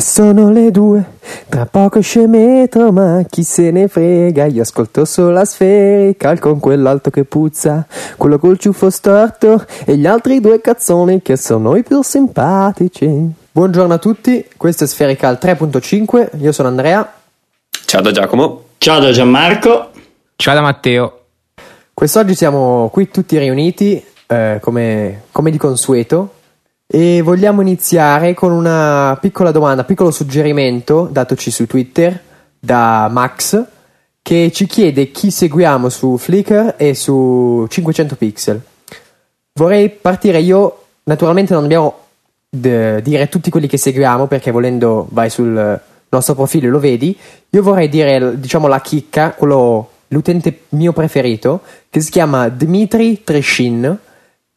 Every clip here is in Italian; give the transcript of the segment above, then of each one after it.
Sono le due, tra poco scemetro, ma chi se ne frega? Io ascolto solo la sferica, con quell'alto che puzza, quello col ciuffo storto e gli altri due cazzoni che sono i più simpatici. Buongiorno a tutti, questo è Spherical 3.5, io sono Andrea. Ciao da Giacomo. Ciao da Gianmarco. Ciao da Matteo. Quest'oggi siamo qui tutti riuniti, eh, come, come di consueto, e vogliamo iniziare con una piccola domanda, piccolo suggerimento datoci su Twitter da Max che ci chiede chi seguiamo su Flickr e su 500 pixel. Vorrei partire io, naturalmente non dobbiamo d- dire tutti quelli che seguiamo perché volendo vai sul nostro profilo e lo vedi. Io vorrei dire, diciamo, la chicca, quello, l'utente mio preferito, che si chiama Dmitry Treshin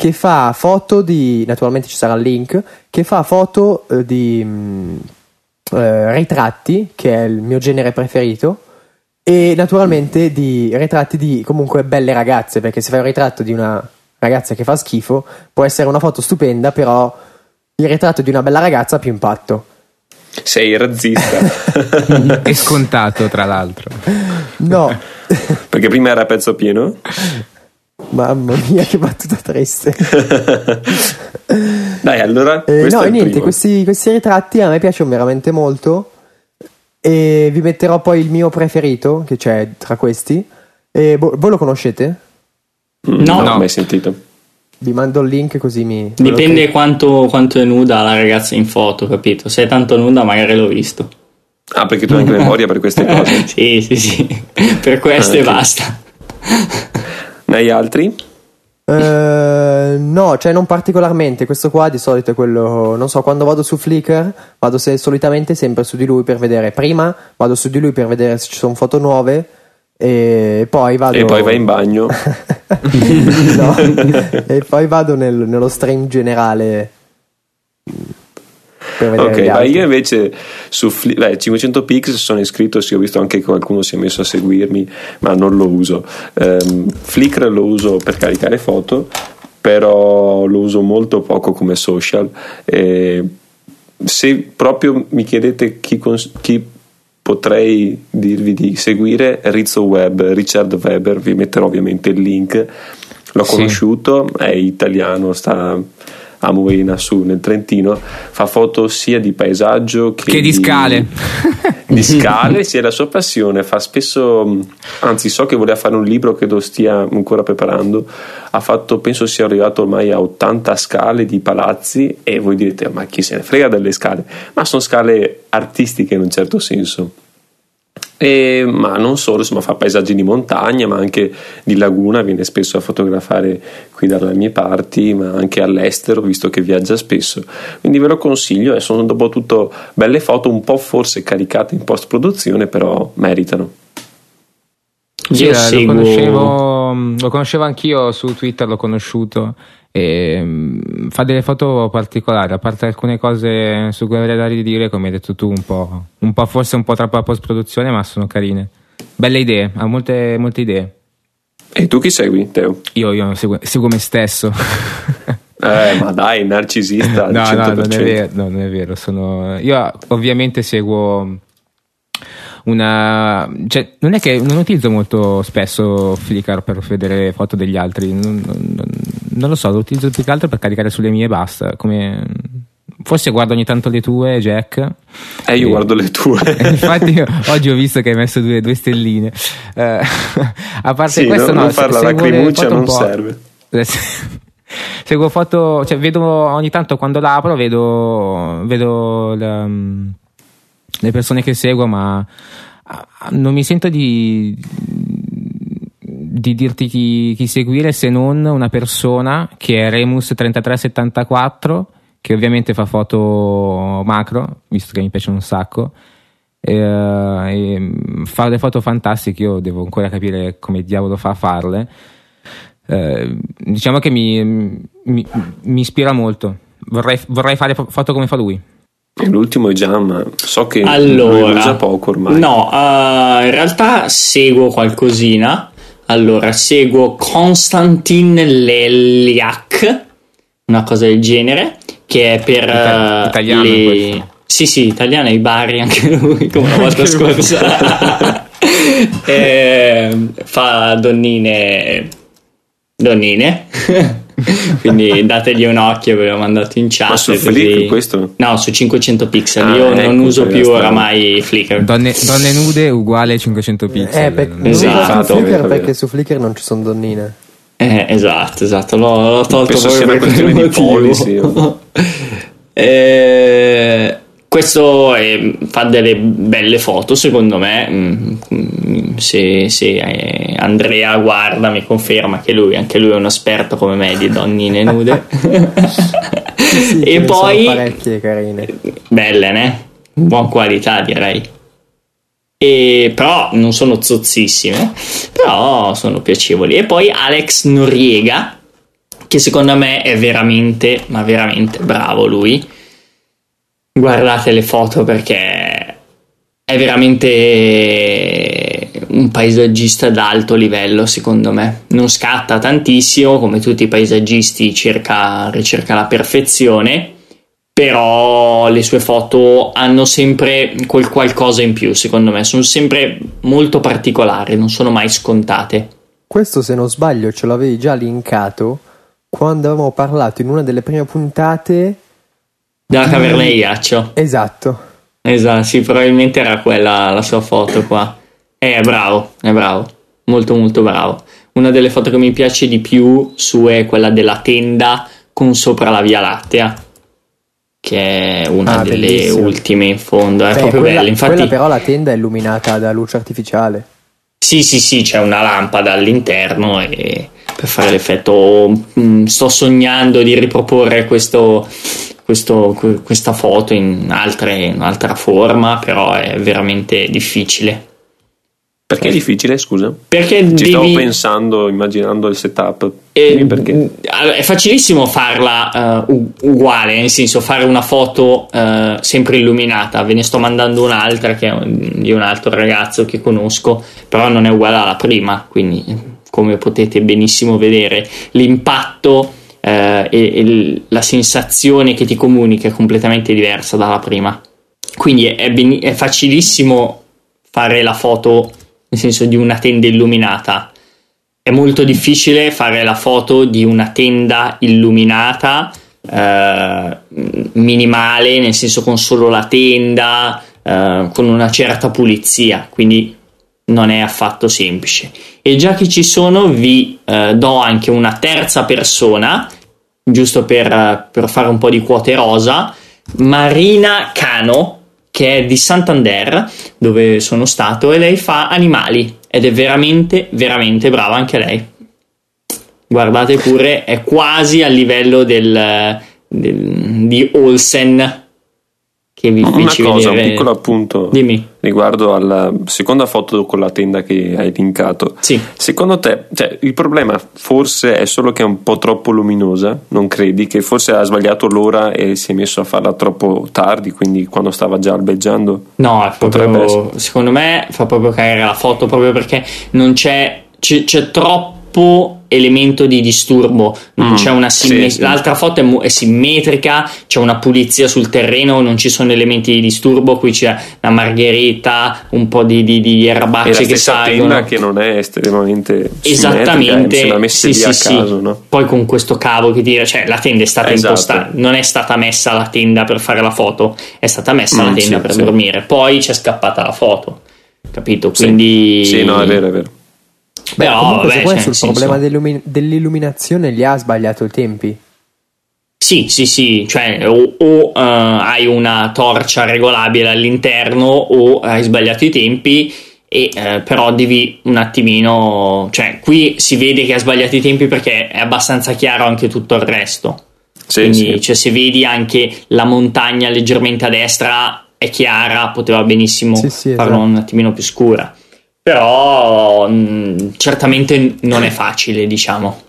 che fa foto di, naturalmente ci sarà il link, che fa foto eh, di mh, eh, ritratti, che è il mio genere preferito, e naturalmente di ritratti di comunque belle ragazze, perché se fai un ritratto di una ragazza che fa schifo, può essere una foto stupenda, però il ritratto di una bella ragazza ha più impatto. Sei razzista. è scontato, tra l'altro. No. Perché prima era pezzo pieno? Mamma mia, che battuta triste. Dai, allora. Eh, no, niente, questi, questi, ritratti a me piacciono veramente molto. E vi metterò poi il mio preferito, che c'è tra questi. E bo- voi lo conoscete? No, no, mai sentito. Vi mando il link così mi. Dipende quanto, quanto, è nuda la ragazza in foto, capito? Se è tanto nuda, magari l'ho visto. Ah, perché tu hai anche memoria per queste cose? sì, sì, sì. Per queste ah, okay. basta. Hai altri? Uh, no, cioè non particolarmente. Questo qua di solito è quello. Non so, quando vado su Flickr, vado se, solitamente sempre su di lui per vedere. Prima vado su di lui per vedere se ci sono foto nuove. E poi vado. E poi vai in bagno. no, e poi vado nel, nello stream generale ok, ma io invece su beh, 500 pix sono iscritto, sì, ho visto anche che qualcuno si è messo a seguirmi, ma non lo uso. Um, Flickr lo uso per caricare foto, però lo uso molto poco come social. E se proprio mi chiedete chi, cons- chi potrei dirvi di seguire, Rizzo Web, Richard Weber, vi metterò ovviamente il link. L'ho sì. conosciuto, è italiano, sta a Moena su nel Trentino fa foto sia di paesaggio che, che di, di scale. Di scale sia la sua passione. Fa spesso anzi so che voleva fare un libro che lo stia ancora preparando. Ha fatto penso sia arrivato ormai a 80 scale di palazzi e voi direte ma chi se ne frega delle scale? Ma sono scale artistiche in un certo senso e, ma non solo, insomma, fa paesaggi di montagna, ma anche di laguna, viene spesso a fotografare qui dalle mie parti, ma anche all'estero, visto che viaggia spesso. Quindi ve lo consiglio, e sono dopo tutto belle foto, un po' forse caricate in post produzione, però meritano. Io sì, lo, conoscevo, lo conoscevo anch'io su Twitter, l'ho conosciuto e mm, fa delle foto particolari, a parte alcune cose su cui avrei da ridire, come hai detto tu, un po', un po' forse un po' troppo la post produzione, ma sono carine. Belle idee, ha molte, molte idee. E tu chi segui, Teo? Io, io seguo, seguo me stesso. eh, ma dai, narcisista. no, no, non è vero, no, non è vero. Sono... Io ovviamente seguo una cioè, non è che non utilizzo molto spesso Flickr per vedere foto degli altri non, non, non lo so lo utilizzo più che altro per caricare sulle mie e basta come forse guardo ogni tanto le tue Jack. Eh io e, guardo le tue. Infatti oggi ho visto che hai messo due, due stelline. Eh, a parte sì, questo non, no non fare la lacrimuccia non serve. Seguo foto cioè vedo ogni tanto quando l'apro vedo vedo la, le persone che seguo, ma ah, non mi sento di, di dirti chi, chi, seguire se non una persona che è Remus3374, che ovviamente fa foto macro, visto che mi piace un sacco. E, e fa delle foto fantastiche, io devo ancora capire come diavolo fa a farle. Eh, diciamo che mi, mi, mi ispira molto. Vorrei, vorrei fare foto come fa lui. L'ultimo è già, ma so che allora, usa poco ormai. No, uh, in realtà seguo qualcosina. Allora, seguo Konstantin Leliak, una cosa del genere, che è per Ita- uh, italiano le... Sì, sì, italiano ai Bari anche lui, come la volta scorsa. eh, fa donnine. Donnine. Quindi dategli un occhio, ve l'ho mandato in chat. Ma su così- Flickr questo? No, su 500 pixel. Ah, Io non ecco, uso più oramai Flickr. Donne, donne nude uguale 500 pixel. Eh, perché, non Esatto, vero, Flickr vero. perché su Flickr non ci sono donnine. Eh, esatto, esatto, l'ho, l'ho tolto Penso sia proprio una per quel questione di motivo. Eh, questo è- fa delle belle foto, secondo me. Se, se, eh, Andrea guarda, mi conferma che lui, anche lui è un esperto come me di donnine nude. Sì, e poi parecchie carine. belle, ne? Buona qualità, direi. E, però non sono zozzissime, però sono piacevoli. E poi Alex Noriega, che secondo me è veramente, ma veramente bravo lui. Guardate le foto perché è veramente un paesaggista d'alto livello, secondo me. Non scatta tantissimo, come tutti i paesaggisti, cerca, ricerca la perfezione però le sue foto hanno sempre quel qualcosa in più, secondo me, sono sempre molto particolari, non sono mai scontate. Questo, se non sbaglio, ce l'avevi già linkato quando avevamo parlato in una delle prime puntate. Della caverna di ghiaccio. Esatto. Esatto, sì, probabilmente era quella la sua foto qua. È bravo, è bravo, molto molto bravo. Una delle foto che mi piace di più su è quella della tenda con sopra la Via Lattea, che è una Ah, delle bellissimo. ultime in fondo, è Beh, proprio quella, bella. Infatti, quella però la tenda è illuminata da luce artificiale. Sì, sì, sì, c'è una lampada all'interno e per fare l'effetto mm, sto sognando di riproporre questo, questo- que- questa foto in, altre- in un'altra forma, però è veramente difficile. Perché è difficile, scusa? Perché Ci stavo devi, pensando, immaginando il setup. eh, perché. è facilissimo farla eh, u- uguale, nel senso fare una foto eh, sempre illuminata. Ve ne sto mandando un'altra che è di un altro ragazzo che conosco, però non è uguale alla prima, quindi eh, come potete benissimo vedere l'impatto eh, e, e la sensazione che ti comunica è completamente diversa dalla prima. Quindi è, beni- è facilissimo fare la foto nel senso di una tenda illuminata. È molto difficile fare la foto di una tenda illuminata eh, minimale, nel senso con solo la tenda, eh, con una certa pulizia, quindi non è affatto semplice. E già che ci sono, vi eh, do anche una terza persona, giusto per, eh, per fare un po' di quote rosa, Marina Cano, che è di Santander, dove sono stato, e lei fa animali ed è veramente, veramente brava anche lei. Guardate pure, è quasi al livello del, del- di Olsen che vi Una feci cosa, un vedere. piccolo appunto Dimmi. riguardo alla seconda foto con la tenda che hai linkato. Sì. Secondo te, cioè, il problema forse è solo che è un po' troppo luminosa, non credi? Che forse ha sbagliato l'ora e si è messo a farla troppo tardi, quindi quando stava già albeggiando? No, proprio, secondo me fa proprio cadere la foto proprio perché non c'è, c'è, c'è troppo elemento di disturbo, non Mm, c'è una sì, simmet- sì. l'altra foto è, mu- è simmetrica, c'è una pulizia sul terreno, non ci sono elementi di disturbo, qui c'è la margherita, un po' di, di, di erbacce che salgono. che non è estremamente Esattamente, se messa sì, sì, caso, no? Poi con questo cavo che tira, cioè la tenda è stata Esatto. impostata, non è stata messa la tenda per fare la foto, è stata messa Mm, la tenda per dormire, poi c'è scappata la foto, capito? Quindi, Sì, no, è vero, è vero. Beh, Però, comunque, vabbè, se poi sul nel senso- problema dell'illumi- dell'illuminazione gli ha sbagliato i tempi. Sì, sì, sì, cioè o, o, eh, hai una torcia regolabile all'interno o hai sbagliato i tempi e eh, però devi un attimino, cioè qui si vede che ha sbagliato i tempi perché è abbastanza chiaro anche tutto il resto. Sì, Quindi sì. cioè, se vedi anche la montagna leggermente a destra è chiara, poteva benissimo Sì, sì, farla esatto. un attimino più scura. Però mh, certamente non è facile, diciamo.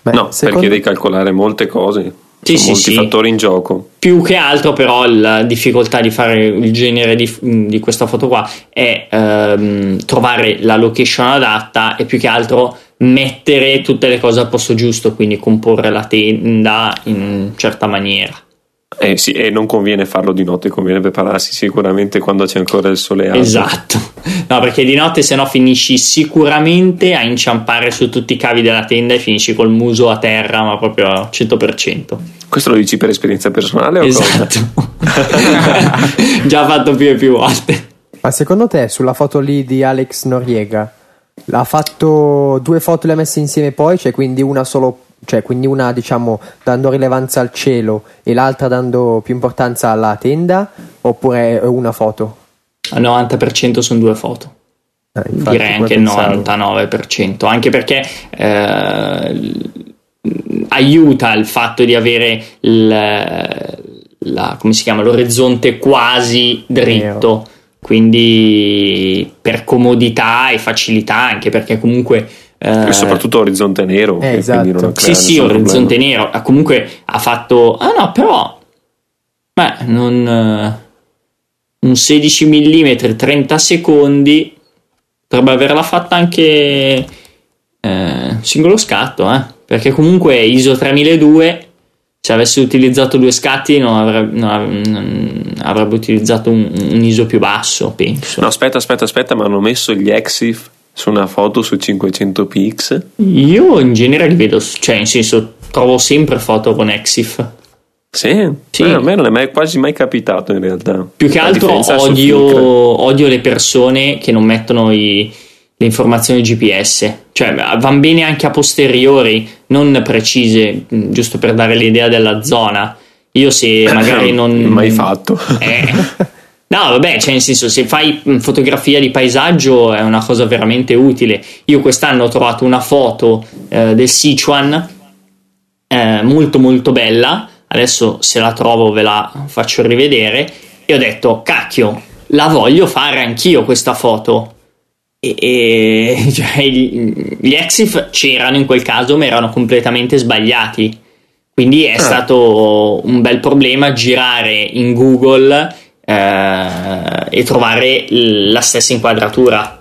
Beh, No, secondo- perché devi calcolare molte cose, Sì, sono sì, molti sì. fattori in gioco. Più che altro, però, la difficoltà di fare il genere di, di questa foto qua è ehm, trovare la location adatta e più che altro mettere tutte le cose al posto giusto, quindi comporre la tenda in certa maniera. Eh sì, e non conviene farlo di notte, conviene prepararsi sicuramente quando c'è ancora il sole alto. Esatto, no perché di notte se no finisci sicuramente a inciampare su tutti i cavi della tenda e finisci col muso a terra, ma proprio al 100%. Questo lo dici per esperienza personale o Esatto, già fatto più e più volte. Ma secondo te sulla foto lì di Alex Noriega ha fatto due foto e le ha messe insieme poi, cioè quindi una solo cioè quindi una diciamo dando rilevanza al cielo e l'altra dando più importanza alla tenda oppure una foto? Al 90% sono due foto. Eh, Direi anche il pensavo. 99%, anche perché eh, aiuta il fatto di avere il, la- come si chiama, l'orizzonte quasi dritto, quindi per comodità e facilità, anche perché comunque E soprattutto orizzonte nero, Eh, esatto. sì, sì, orizzonte problema. nero. Ah, Comunque ha fatto. Ah, no, però. Beh, non. eh, un 16 mm 30 secondi. Potrebbe averla fatta anche. eh, singolo scatto, eh. Perché comunque ISO 3002. Se avesse utilizzato due scatti, non avrebbe, non av- non avrebbe utilizzato un, un ISO più basso, penso. No, aspetta, aspetta, aspetta, ma hanno messo gli EXIF su una foto su 500 px. Io in genere li vedo, cioè, in senso, trovo sempre foto con Exif. Sì, Sì. Eh, a me non è mai, quasi mai capitato in realtà. Più che altro odio, odio le persone che non mettono i- le informazioni GPS, cioè vanno bene anche a posteriori, non precise, giusto per dare l'idea della zona. Io se magari non... Mai fatto. Eh. No, vabbè, cioè nel senso, se fai fotografia di paesaggio è una cosa veramente utile. Io quest'anno ho trovato una foto eh, del Sichuan eh, molto molto bella. Adesso se la trovo ve la faccio rivedere. E ho detto, cacchio, la voglio fare anch'io questa foto. E, e- cioè, gli gli Exif c'erano in quel caso, ma erano completamente sbagliati. Quindi è Ah. stato un bel problema girare in Google eh, e trovare la stessa inquadratura.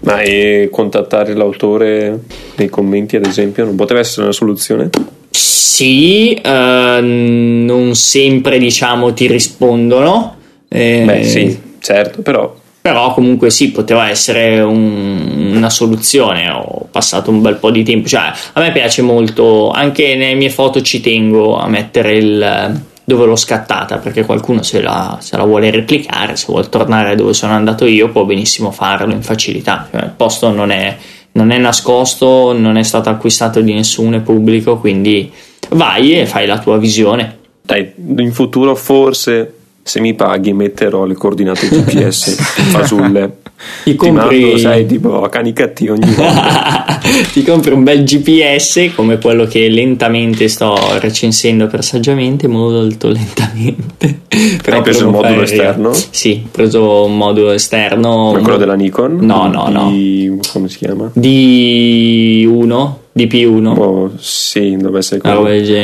Ma e contattare l'autore nei commenti, ad esempio, non poteva essere una soluzione? Sì, eh, non sempre diciamo ti rispondono. eh, Beh, sì, certo, però Però comunque sì, poteva essere un- una soluzione. Ho passato un bel po' di tempo. Cioè, a me piace molto, anche nelle mie foto ci tengo a mettere il dove l'ho scattata, perché qualcuno se la, se la vuole replicare, se vuole tornare dove sono andato io, può benissimo farlo in facilità. Cioè, il posto non è, non è nascosto, non è stato acquistato di nessuno, è pubblico, quindi vai e fai la tua visione. dai, in futuro forse se mi paghi metterò le coordinate GPS fasulle. Ti Ti compri- mando, sai, tipo a cani cattivi ogni volta. ti compri un bel GPS come quello che lentamente sto recensendo per saggiamente, molto lentamente. Però Hai preso non modulo fare- esterno? Sì, ho preso un modulo esterno. Ma quello della Nikon? No, no, no. Di- come si chiama? D1, DP1. Oh, sì, dovrebbe essere quello.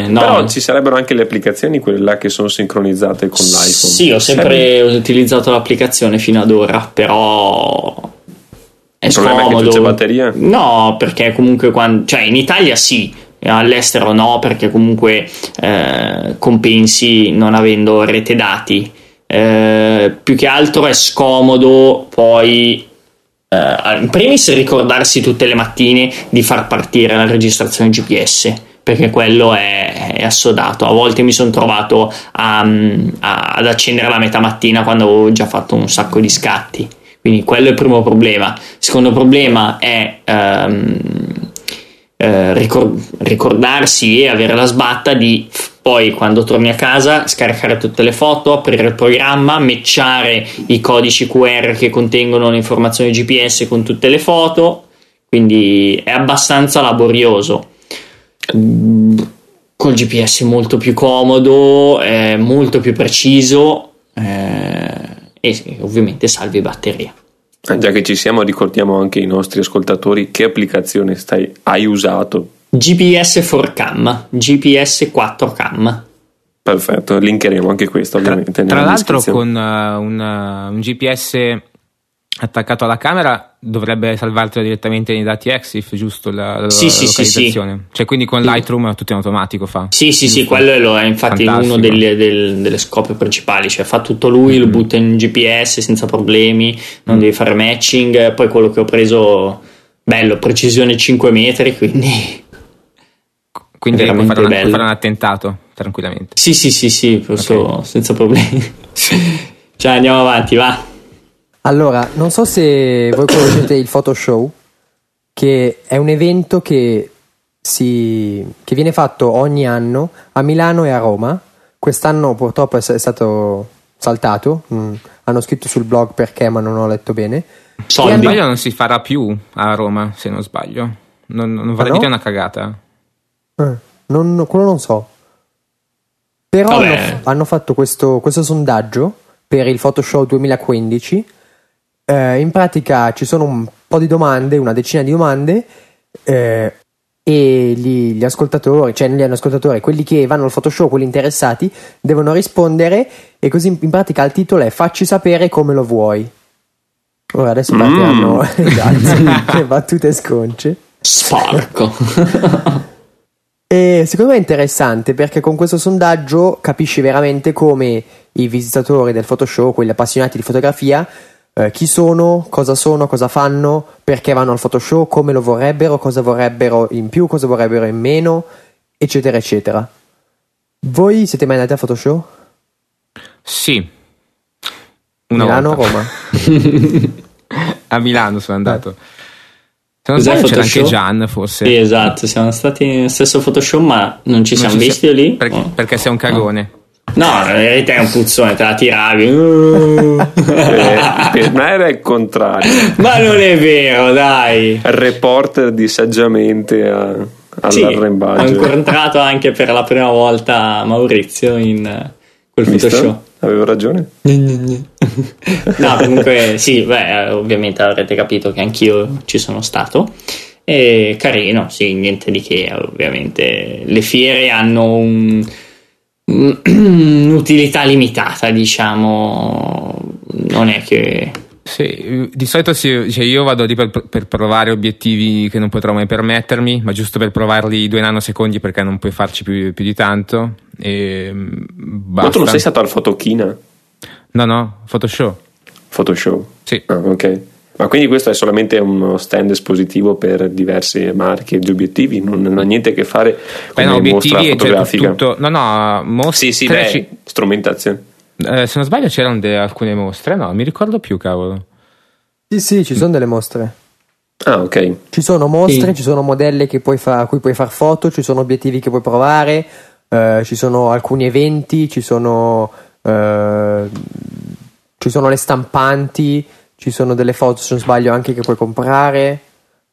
No. Però ci sarebbero anche le applicazioni, quelle là che sono sincronizzate con l'iPhone. Sì, ho sempre utilizzato l'applicazione fino ad ora, però è Il problema è che scomodo. c'è batteria? No, perché comunque quando, cioè in Italia sì, all'estero no, perché comunque eh, compensi non avendo rete dati. Eh, più che altro è scomodo poi eh, in primis ricordarsi tutte le mattine di far partire la registrazione GPS perché quello è, è assodato. A volte mi sono trovato a- a- ad accendere la metà mattina quando avevo già fatto un sacco di scatti. Quindi quello è il primo problema. Il secondo problema è ehm, eh, ricor- ricordarsi e avere la sbatta di poi quando torni a casa scaricare tutte le foto, aprire il programma, matchare i codici QR che contengono le informazioni GPS con tutte le foto, quindi è abbastanza laborioso. Mm, Col GPS molto più comodo, molto più preciso eh, e ovviamente salvi batteria. Eh, Già che ci siamo, ricordiamo anche ai nostri ascoltatori che applicazione stai, hai usato. GPS 4cam, GPS 4cam. Perfetto, linkeremo anche questo Tra, ovviamente. tra nella l'altro con uh, un, uh, un GPS attaccato alla camera dovrebbe salvartelo direttamente nei dati EXIF, giusto? La, la, Sì, la sì, sì, localizzazione. Cioè, quindi con Lightroom tutto in automatico fa. Sì, sì, sì, quello lo è infatti Fantastico. uno delle, del- delle scope principali, cioè fa tutto lui, lo Mm. butta in GPS senza problemi, non devi fare matching, poi quello che ho preso, bello, precisione 5 metri, quindi... Quindi puoi fare, un, puoi fare un attentato tranquillamente. Sì, sì, sì, sì, questo senza problemi. cioè andiamo avanti, va. Allora, non so se voi conoscete il Photoshow, che è un evento che, si, che viene fatto ogni anno a Milano e a Roma. Quest'anno purtroppo è, è stato saltato, mm, hanno scritto sul blog perché, ma non ho letto bene. Se non Soldi. sbaglio non si farà più a Roma, se non sbaglio. Non, non vorrei Ah, no? dire una cagata. Eh, non- quello non so. Però hanno, hanno fatto questo, questo sondaggio per il Photoshop 2015. Eh, in pratica ci sono un po' di domande, una decina di domande, eh, e gli, gli ascoltatori, cioè gli ascoltatori, quelli che vanno al Photoshop, quelli interessati, devono rispondere. E così in, in pratica il titolo è Facci sapere come lo vuoi. Ora adesso Mm. partiranno esatto, le battute sconce. Sporco. E secondo me è interessante perché con questo sondaggio capisci veramente come i visitatori del Photoshop, quelli appassionati di fotografia, eh, chi sono, cosa sono, cosa fanno, perché vanno al Photoshop, come lo vorrebbero, cosa vorrebbero in più, cosa vorrebbero in meno, eccetera, eccetera. Voi siete mai andati al Photoshop? Sì. Una Milano o volta. Roma? A Milano sono andato. Se non sbaglio c'era anche? Gian, forse. sì, esatto, siamo stati nello stesso Photoshop, ma non ci Non siamo ci visti si- lì. Perché, Oh. perché sei un cagone. No, in verità è un puzzone, te la tiravi. Eh, per me era il contrario. Ma non è vero, dai. Reporter di saggiamente a, Sì, ho all'arrembaggio. incontrato anche per la prima volta Maurizio in eh, quel Visto? Photoshop. Avevo ragione. no, comunque sì, beh, ovviamente avrete capito che anch'io ci sono stato. E carino, sì, niente di che, ovviamente. Le fiere hanno un- un'utilità limitata, diciamo. Non è che Sì, di solito sì, cioè io vado lì per, per provare obiettivi che non potrò mai permettermi, ma giusto per provarli due nanosecondi perché non puoi farci più, più di tanto. E mm, Ma basta. tu non sei stato al Fotochina? No, no, Photoshop. Photoshop? Sì. Ah, ok. Ma quindi questo è solamente uno stand espositivo per diverse marche di obiettivi, non, non ha niente a che fare con no, mostra obiettivi cioè, fotografica. tutto, no, no, mostre. Sì, sì, beh, strumentazione. Eh, se non sbaglio c'erano de- alcune mostre, no, mi ricordo più, cavolo. Sì, sì, ci sono delle mostre. Ah, ok. Ci sono mostre, Sì. ci sono modelli che puoi fa- a cui puoi fare foto, ci sono obiettivi che puoi provare, eh, ci sono alcuni eventi, ci sono, eh, ci sono le stampanti, ci sono delle foto, se non sbaglio, anche che puoi comprare.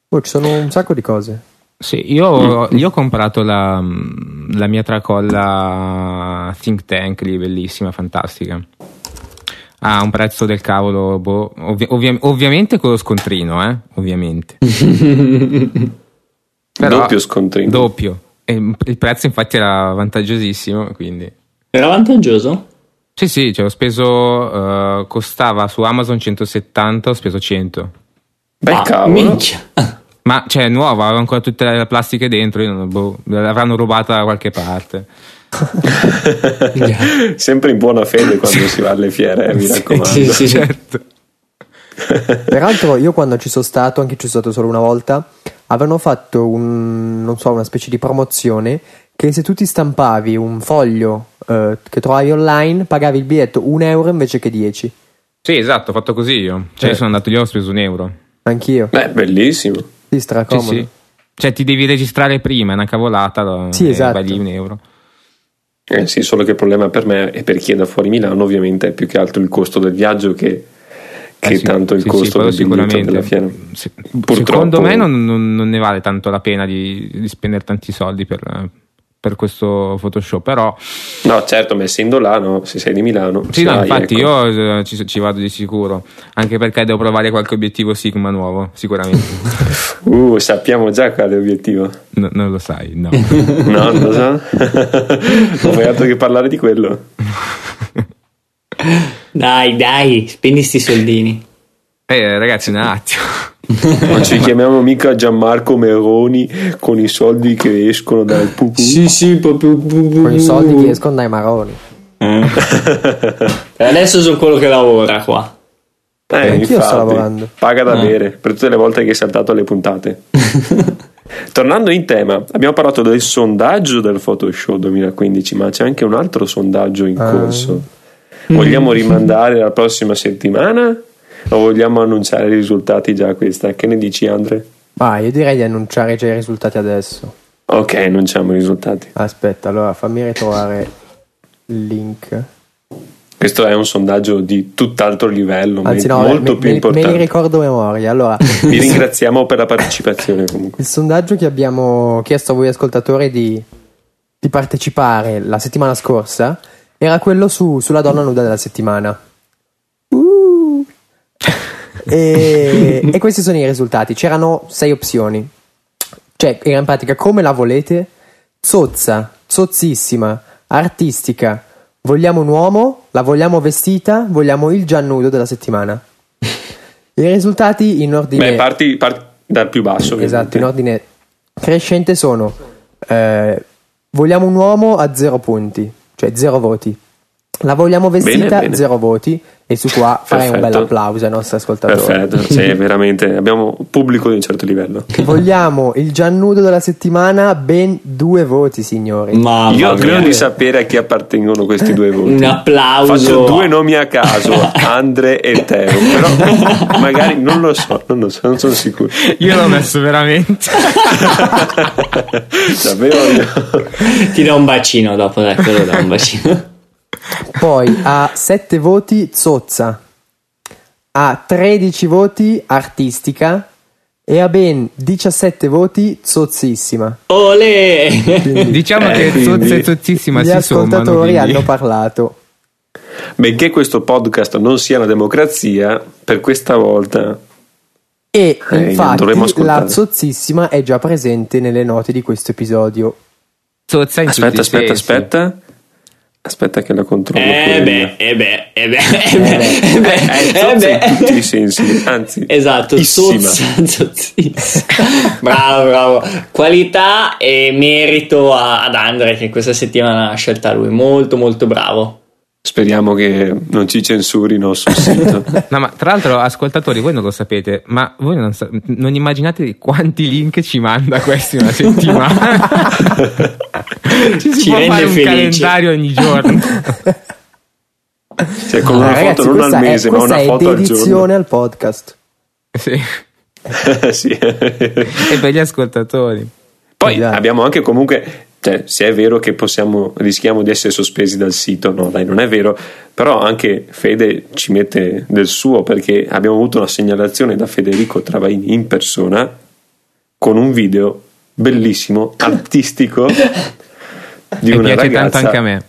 Oh, ci sono un sacco di cose. Sì, io, io ho comprato la, la mia tracolla Think Tank lì, bellissima, fantastica. Ha un prezzo del cavolo, boh, ovvi- ovvia- ovviamente con lo scontrino, eh, ovviamente. Però- Doppio scontrino. Doppio. E il prezzo infatti era vantaggosissimo, quindi... era vantaggioso. Sì, sì, cioè ho speso, eh, costava su Amazon 170, ho speso 100. Beh, Ah, cavolo. minchia. Ma cioè, è nuova, aveva ancora tutte le plastiche dentro, io non- boh, l'avranno rubata da qualche parte. Sempre in buona fede quando si va alle fiere, eh, mi raccomando. Sì, sì, sì. certo. Peraltro, io quando ci sono stato, anche ci sono stato solo una volta, avevano fatto un, non so, una specie di promozione che se tu ti stampavi un foglio eh, che trovavi online, pagavi il biglietto un euro invece che 10. Sì, esatto, ho fatto così io. Cioè, Eh. sono andato lì, ho speso un euro. Anch'io. Beh, bellissimo. Sì, Sì, stracomodo. sì. Cioè, ti devi registrare prima, è una cavolata. Sì, e esatto. Vai lì un euro. Eh sì, solo che il problema per me e per chi è da fuori Milano ovviamente è più che altro il costo del viaggio che, che Eh sì, tanto il sì, sì, costo quello del biglietto della fiera. Se- Purtroppo- secondo me non, non- non ne vale tanto la pena di, di spendere tanti soldi per, per questo Photoshop, però No, certo, ma essendo là, no, se sei di Milano. sì, no, vai, infatti ecco. io eh, ci, ci vado di sicuro, anche perché devo provare qualche obiettivo Sigma nuovo, sicuramente. Uh, sappiamo già quale obiettivo. No, non lo sai, no. No, non lo so. non fai altro che parlare di quello. Dai, dai, spendi sti soldini. Eh, ragazzi, un attimo. Non ci chiamiamo mica Gianmarco Meroni con i soldi che escono dal pupù. Sì, sì, proprio. Con i soldi che escono dai maroni. E adesso sono quello che lavora qua. Eh, Anch'io sto infatti, lavorando. Paga da Eh. bere per tutte le volte che hai saltato le puntate. Tornando in tema, abbiamo parlato del sondaggio del Photoshop 2015, ma c'è anche un altro sondaggio in Ah. corso. Vogliamo rimandare la prossima settimana o vogliamo annunciare i risultati già questa? Che ne dici, Andre? Ma io direi di annunciare già i risultati adesso. Ok, annunciamo i risultati. Aspetta, allora fammi ritrovare il link. Questo è un sondaggio di tutt'altro livello, Anzi, no, molto me, più me- me importante. li ricordo memoria. Allora, Vi ringraziamo per la partecipazione comunque. il sondaggio che abbiamo chiesto a voi ascoltatori di, di partecipare la settimana scorsa era quello su- sulla donna nuda della settimana. Uh. E, e questi sono i risultati. C'erano sei opzioni. Cioè, era in pratica come la volete, zozza, zozzissima, artistica, vogliamo un uomo, la vogliamo vestita, vogliamo il giannudo della settimana. I risultati in ordine... Beh, parti, parti dal più basso. Esatto, ovviamente. in ordine crescente sono eh, vogliamo un uomo a zero punti, cioè zero voti. La vogliamo vestita, Bene, bene. zero voti. E su qua farei un bel Perfetto. applauso ai nostri ascoltatori. Perfetto, sì, veramente abbiamo pubblico di un certo livello. Vogliamo il giannudo della settimana, ben due voti, signori. Mamma Io credo di sapere a chi appartengono questi due voti. Un applauso. Faccio due nomi a caso, Andre e Teo, però magari non lo so, non lo so, non sono sicuro. Io l'ho messo veramente. Davvero io- Ti do un bacino dopo, lo do un bacino. Poi a 7 voti Zozza, a 13 voti Artistica e a ben 17 voti Zozzissima. Ole! Diciamo Eh, che quindi- zozza e zozzissima Gli si sommano. ascoltatori quindi- hanno parlato. Benché questo podcast non sia una democrazia, per questa volta E Eh, infatti la Zozzissima è già presente nelle note di questo episodio. Zozza in Aspetta, aspetta, sensi. aspetta. Aspetta che la controllo. Eh beh, io. eh beh, eh beh, eh beh, eh beh, Eh, eh zozza beh. in tutti i sensi, anzi. Esatto, zozzissima. bravo, bravo. Qualità e merito a- ad Andre che questa settimana ha scelta lui. Molto, molto bravo. Speriamo che non ci censurino sul sito. No, ma tra l'altro, ascoltatori, voi non lo sapete, ma voi non, sa- non immaginate quanti link ci manda questi una settimana. ci si Ci può rende fare un calendario ogni giorno. Cioè, con una Ah, foto ragazzi, non al è- mese, ma questa una è foto al dedizione giorno. al podcast. sì. sì. E per gli ascoltatori. Poi Esatto. abbiamo anche comunque, cioè, se è vero che possiamo, rischiamo di essere sospesi dal sito, no, dai, non è vero, però anche Fede ci mette del suo perché abbiamo avuto una segnalazione da Federico Travaini in persona con un video bellissimo, artistico di E una piace ragazza tanto anche a me.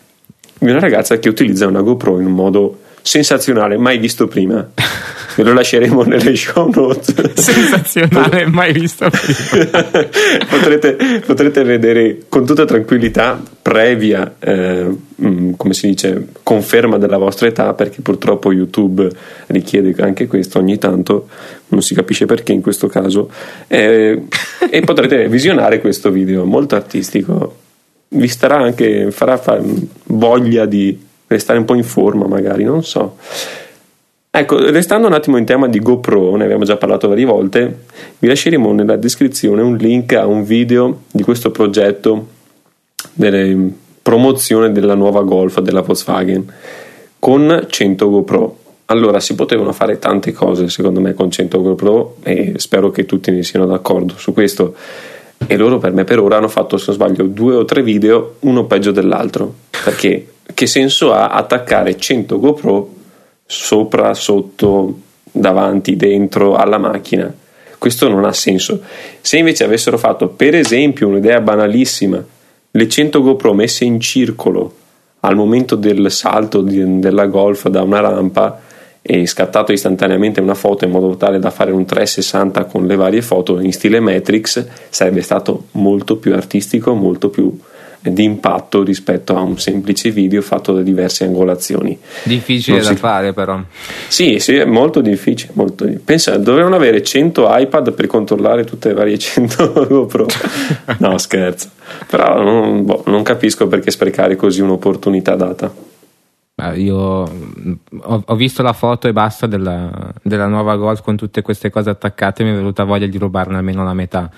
di una ragazza che utilizza una GoPro in un modo sensazionale, mai visto prima. Ve lo lasceremo nelle show notes. Sensazionale, mai visto potrete, potrete vedere con tutta tranquillità, previa, eh, mm, come si dice, conferma della vostra età, perché purtroppo YouTube richiede anche questo ogni tanto, non si capisce perché in questo caso, eh, e potrete visionare questo video molto artistico. Vi starà anche, farà fa- voglia di restare un po' in forma, magari, non so. Ecco, restando un attimo in tema di GoPro, ne abbiamo già parlato varie volte, vi lasceremo nella descrizione un link a un video di questo progetto delle promozione della nuova Golf della Volkswagen con 100 GoPro. Allora, si potevano fare tante cose secondo me con 100 GoPro e spero che tutti ne siano d'accordo su questo. E loro per me per ora hanno fatto, se non sbaglio, due o tre video, uno peggio dell'altro. Perché che senso ha attaccare 100 GoPro sopra, sotto, davanti, dentro alla macchina? Questo non ha senso. Se invece avessero fatto, per esempio, un'idea banalissima, le 100 GoPro messe in circolo al momento del salto di- della Golf da una rampa e scattato istantaneamente una foto in modo tale da fare un 360 con le varie foto in stile Matrix sarebbe stato molto più artistico, molto più di impatto rispetto a un semplice video fatto da diverse angolazioni. Difficile Non da si- fare, però. Sì, sì, è molto difficile. Molto Pensa, dovevano avere 100 iPad per controllare tutte le varie 100 GoPro. No, scherzo. Però non, boh, non capisco perché sprecare così un'opportunità data. Io mm, ho, ho visto la foto e basta della, della nuova Golf con tutte queste cose attaccate e mi è venuta voglia di rubarne almeno la metà.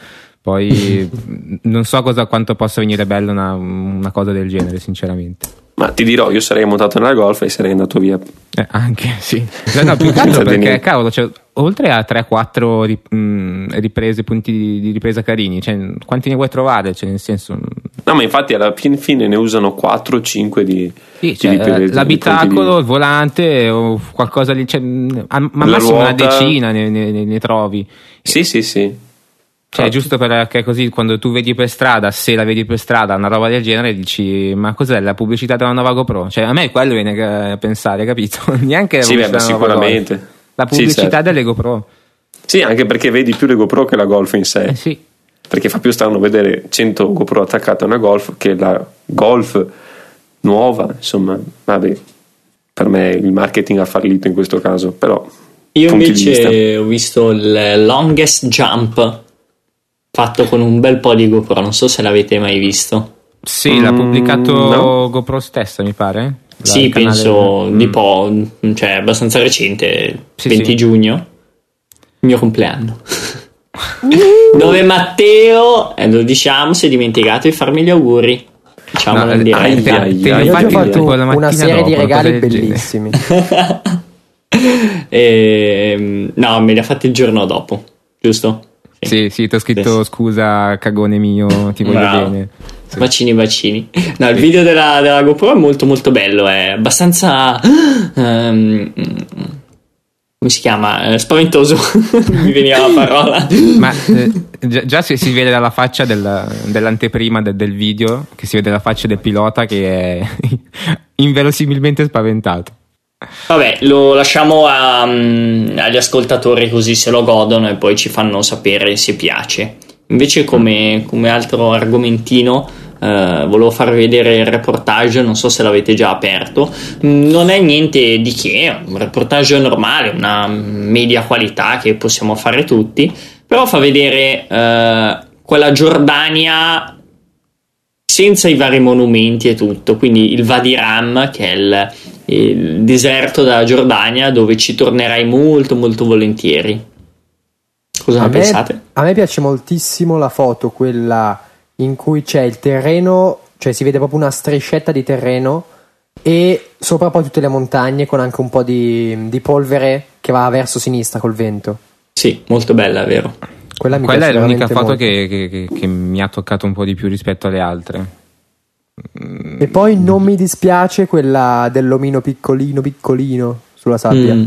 Poi mm, non so cosa, quanto possa venire bello una, una cosa del genere, sinceramente. Ma ti dirò, io sarei montato nella Golf e sarei andato via. Eh, anche sì. No, no, più che altro perché, cavolo, cioè, oltre a 3-4 ri- mm, riprese, punti di, di ripresa carini, cioè, quanti ne vuoi trovare? Cioè, nel senso, No, ma infatti alla fin fine ne usano 4 o 5 di, Sì, di cioè, riprese, di l'abitacolo, punti il volante o qualcosa di. Cioè, mh, al ma massimo una ruota. decina ne, ne- ne- trovi. di- Sì, sì, sì. Cioè, Infatti. giusto perché così quando tu vedi per strada, se la vedi per strada, una roba del genere, dici: Ma cos'è la pubblicità della nuova GoPro? Cioè, a me quello viene a pensare, capito? Neanche la Sì, beh, sicuramente. La Sì, pubblicità certo. delle GoPro. Sì, anche perché vedi più le GoPro che la Golf in sé. Eh sì. Perché fa più strano vedere 100 GoPro attaccate a una Golf che la Golf nuova. Insomma, vabbè, per me il marketing ha fallito in questo caso. Però, Io invece ho visto il longest jump fatto con un bel po' di GoPro, non so se l'avete mai visto. Sì, l'ha Mm, pubblicato no. GoPro stessa, mi pare. La- sì, canale- penso Mm. di po', cioè abbastanza recente, Sì, 20 sì. giugno, il mio compleanno. Dove Matteo, e lo diciamo, si è dimenticato di farmi gli auguri. Diciamolo No, in eh, diretta. ai, te- ai, te- ai. Infatti, fatto una serie di dopo, regali del genere. bellissimi. Ehm, no, me li ha fatti il giorno dopo, giusto? Sì, sì, ti ho scritto Sì. scusa, cagone mio, ti voglio Bravo. bene. Sì. Bacini, bacini. No, il video della, della GoPro è molto molto bello, è abbastanza... ehm, come si chiama? Eh, spaventoso. Mi veniva la parola. Ma eh, già, già si, si vede dalla faccia del- dell'anteprima del, del video, che si vede la faccia del pilota che è inverosimilmente spaventato. Vabbè, lo lasciamo a, mm, agli ascoltatori così se lo godono e poi ci fanno sapere se piace. Invece come, come altro argomentino eh, volevo farvi vedere il reportage, non so se l'avete già aperto. Mm, Non è niente di che, è un reportage normale, una media qualità che possiamo fare tutti, però fa vedere eh, quella Giordania senza i vari monumenti e tutto, quindi il Wadi Ram che è il, il deserto della Giordania dove ci tornerai molto molto volentieri. Cosa A ne me, pensate? a me piace moltissimo la foto, quella in cui c'è il terreno, cioè si vede proprio una striscetta di terreno e sopra poi tutte le montagne con anche un po' di, di polvere che va verso sinistra col vento. Sì, molto bella, vero? Quella mi Quella è l'unica foto che, che- che- che mi ha toccato un po' di più rispetto alle altre. E poi non mi dispiace quella dell'omino piccolino piccolino sulla sabbia. Mm.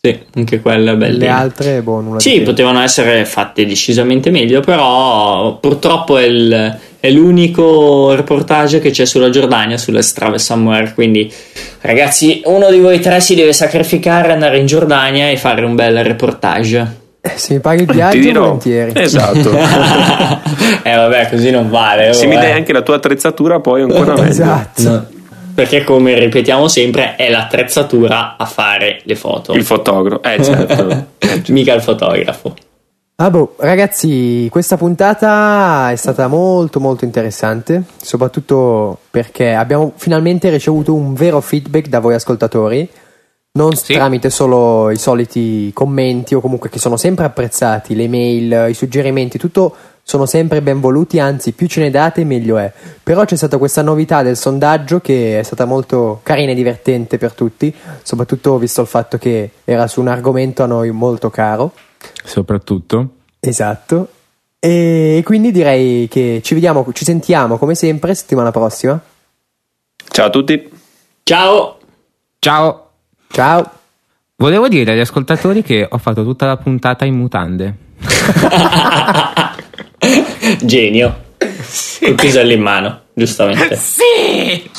Sì, anche quella è bella. Le altre, boh, nulla Sì, potevano essere fatte decisamente meglio, però purtroppo è, il- è l'unico reportage che c'è sulla Giordania, sulla Strave Somewhere. Quindi, ragazzi, uno di voi tre si deve sacrificare, andare in Giordania e fare un bel reportage. Eh, Se mi paghi il Ti viaggio, dirò. volentieri. Esatto. eh, vabbè, così non vale. Se oh, mi eh. dai anche la tua attrezzatura, poi ancora meglio. Esatto. No. Perché, come ripetiamo sempre, è l'attrezzatura a fare le foto, Il fotografo, eh certo. mica il fotografo. Ah boh, ragazzi, questa puntata è stata molto molto interessante, soprattutto perché abbiamo finalmente ricevuto un vero feedback da voi ascoltatori, non Sì. tramite solo i soliti commenti o comunque che sono sempre apprezzati, le mail, i suggerimenti, tutto sono sempre ben voluti, anzi più ce ne date meglio è. Però c'è stata questa novità del sondaggio che è stata molto carina e divertente per tutti, soprattutto visto il fatto che era su un argomento a noi molto caro. Soprattutto. Esatto. E quindi direi che ci vediamo, ci sentiamo come sempre settimana prossima. Ciao a tutti. Ciao! Ciao! Ciao. Volevo dire agli ascoltatori che ho fatto tutta la puntata in mutande. Genio. Col pisello in mano, giustamente. Sì!